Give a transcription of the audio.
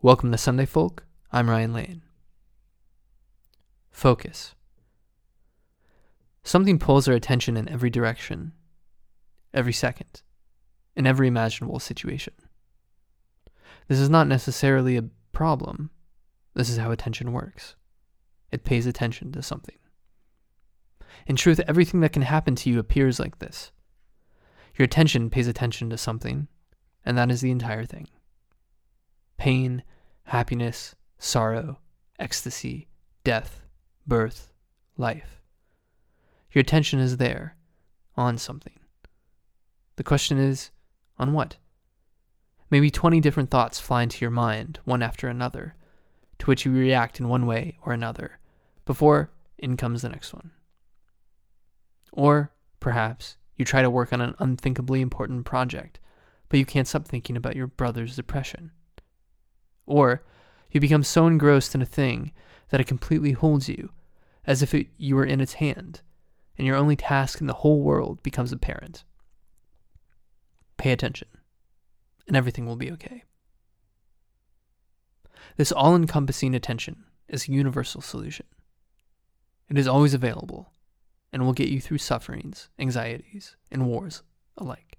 Welcome to Sunday Folk. I'm Ryan Lane. Focus. Something pulls our attention in every direction, every second, in every imaginable situation. This is not necessarily a problem. This is how attention works. It pays attention to something. In truth, everything that can happen to you appears like this. Your attention pays attention to something, and that is the entire thing pain, happiness, sorrow, ecstasy, death, birth, life. Your attention is there, on something. The question is, on what? Maybe 20 different thoughts fly into your mind, one after another, to which you react in one way or another, before in comes the next one. Or, perhaps, you try to work on an unthinkably important project, but you can't stop thinking about your brother's depression. Or you become so engrossed in a thing that it completely holds you, as if it, you were in its hand, and your only task in the whole world becomes apparent. Pay attention, and everything will be okay. This all encompassing attention is a universal solution. It is always available and will get you through sufferings, anxieties, and wars alike.